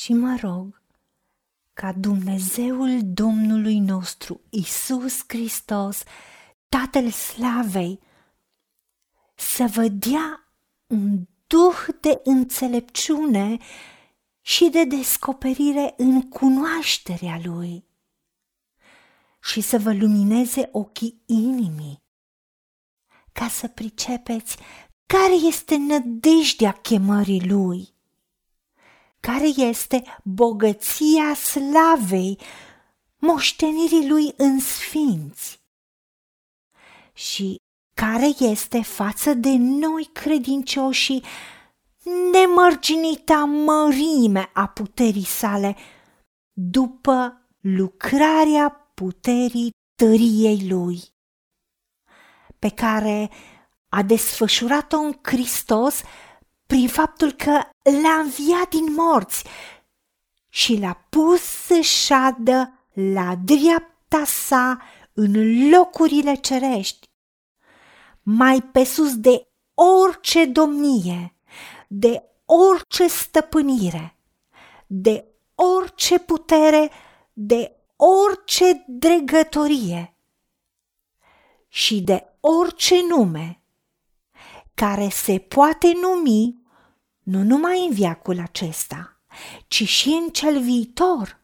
Și mă rog ca Dumnezeul Domnului nostru, Isus Hristos, Tatăl Slavei, să vă dea un duh de înțelepciune și de descoperire în cunoașterea Lui și să vă lumineze ochii inimii, ca să pricepeți care este nădejdea chemării Lui, care este bogăția slavei, moștenirii Lui în sfinți. Și care este față de noi credincioși nemărginita mărime a puterii sale după lucrarea puterii tăriei lui, pe care a desfășurat-o în Hristos prin faptul că l-a înviat din morți și l-a pus să șadă la dreapta sa în locurile cerești, mai pe sus de orice domnie, de orice stăpânire, de orice putere, de orice dregătorie și de orice nume care se poate numi nu numai în viacul acesta, ci și în cel viitor.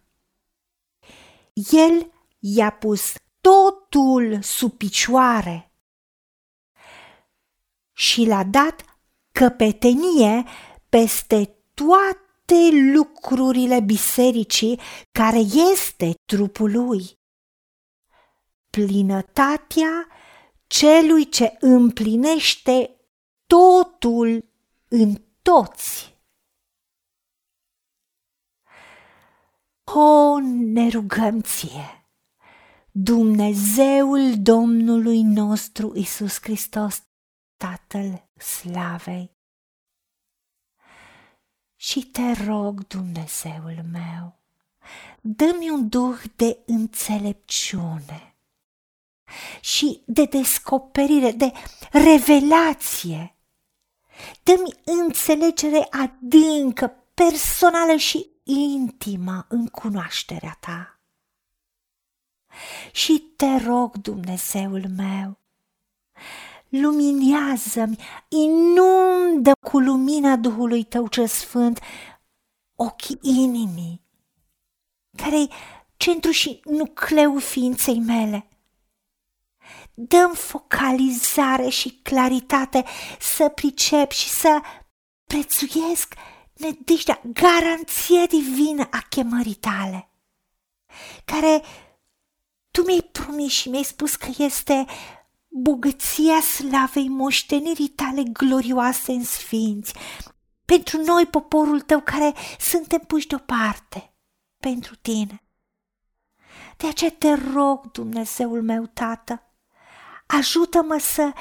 El i-a pus totul sub picioare și l-a dat căpetenie peste toate lucrurile bisericii care este trupul lui. Plinătatea celui ce împlinește totul în toți. O, ne rugăm ție! Dumnezeul Domnului nostru Isus Hristos, Tatăl Slavei. Și te rog, Dumnezeul meu, dă-mi un duh de înțelepciune și de descoperire, de revelație. Dă-mi înțelegere adâncă, personală și intimă în cunoașterea ta. Și te rog, Dumnezeul meu, luminează-mi, inundă cu lumina Duhului Tău ce Sfânt ochii inimii, care-i centru și nucleul ființei mele. Dăm focalizare și claritate să pricep și să prețuiesc nădejdea, garanție divină a chemării tale, care tu mi-ai promis și mi-ai spus că este bogăția slavei moștenirii tale glorioase în sfinți, pentru noi, poporul tău, care suntem puși deoparte, pentru tine. De aceea te rog, Dumnezeul meu, Tată, ajută-mă să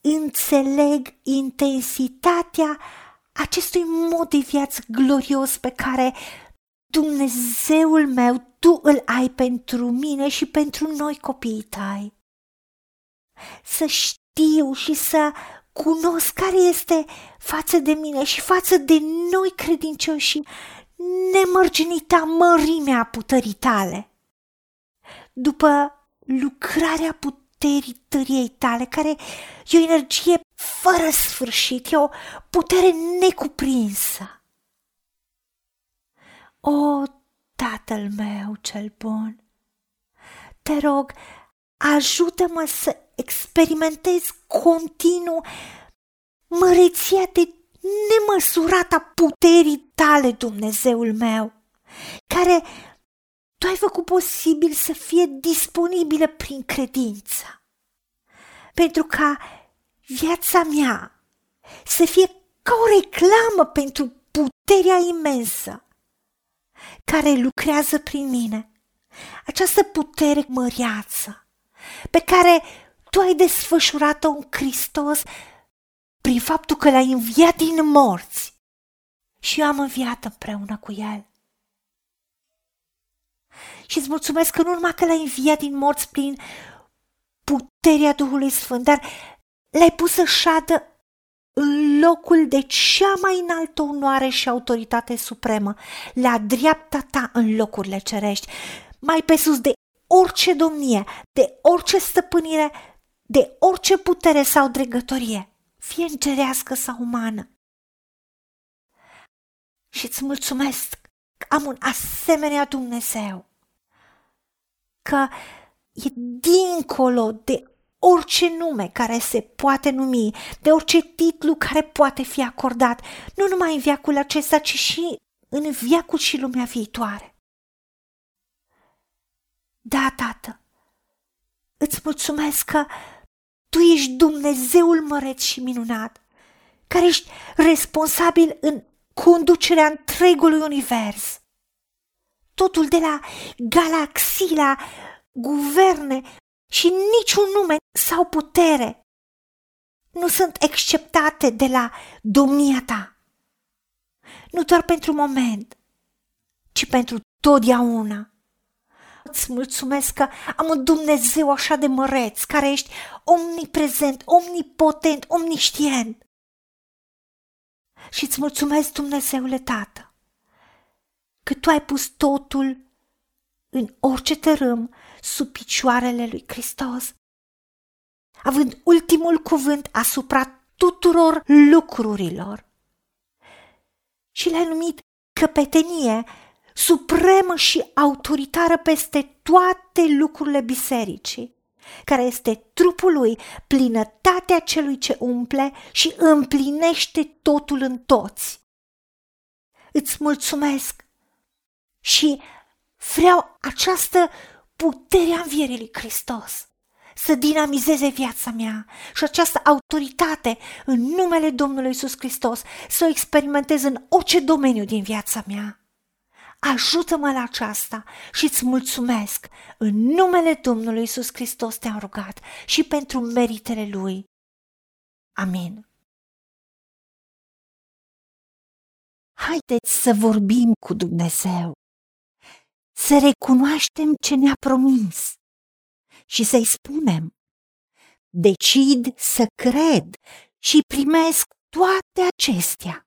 înțeleg intensitatea acestui mod de viață glorios pe care Dumnezeul meu, Tu îl ai pentru mine și pentru noi copiii tăi să știu și să cunosc care este față de mine și față de noi credincioși nemărginita mărimea puterii tale. După lucrarea puterii tăriei tale, care e o energie fără sfârșit, e o putere necuprinsă. O, Tatăl meu cel bun, te rog, ajută-mă să experimentez continuu măreția de nemăsurata puterii tale, Dumnezeul meu, care tu ai făcut posibil să fie disponibilă prin credință. Pentru ca viața mea să fie ca o reclamă pentru puterea imensă care lucrează prin mine. Această putere măreață pe care tu ai desfășurat-o în Hristos prin faptul că l-ai înviat din morți și eu am înviat împreună cu el. Și îți mulțumesc că nu numai că l-ai înviat din morți prin puterea Duhului Sfânt, dar l-ai pus să șadă în locul de cea mai înaltă onoare și autoritate supremă, la dreapta ta în locurile cerești, mai pe sus de orice domnie, de orice stăpânire, de orice putere sau dregătorie, fie îngerească sau umană. Și îți mulțumesc că am un asemenea Dumnezeu, că e dincolo de orice nume care se poate numi, de orice titlu care poate fi acordat, nu numai în viacul acesta, ci și în viacul și lumea viitoare. Da, tată, îți mulțumesc că tu ești Dumnezeul măreț și minunat, care ești responsabil în conducerea întregului univers. Totul de la galaxii la guverne și niciun nume sau putere nu sunt exceptate de la domnia ta. Nu doar pentru moment, ci pentru totdeauna. Îți mulțumesc că am un Dumnezeu așa de măreț, care ești omniprezent, omnipotent, omniștient. Și îți mulțumesc, Dumnezeule Tată, că Tu ai pus totul în orice tărâm sub picioarele lui Hristos, având ultimul cuvânt asupra tuturor lucrurilor. Și le-a numit căpetenie supremă și autoritară peste toate lucrurile bisericii, care este trupul lui, plinătatea celui ce umple și împlinește totul în toți. Îți mulțumesc și vreau această putere a învierii lui Hristos să dinamizeze viața mea și această autoritate în numele Domnului Iisus Hristos să o experimentez în orice domeniu din viața mea. Ajută-mă la aceasta și îți mulțumesc. În numele Domnului Iisus Hristos te-am rugat și pentru meritele Lui. Amin. Haideți să vorbim cu Dumnezeu, să recunoaștem ce ne-a promis și să-i spunem, decid să cred și primesc toate acestea.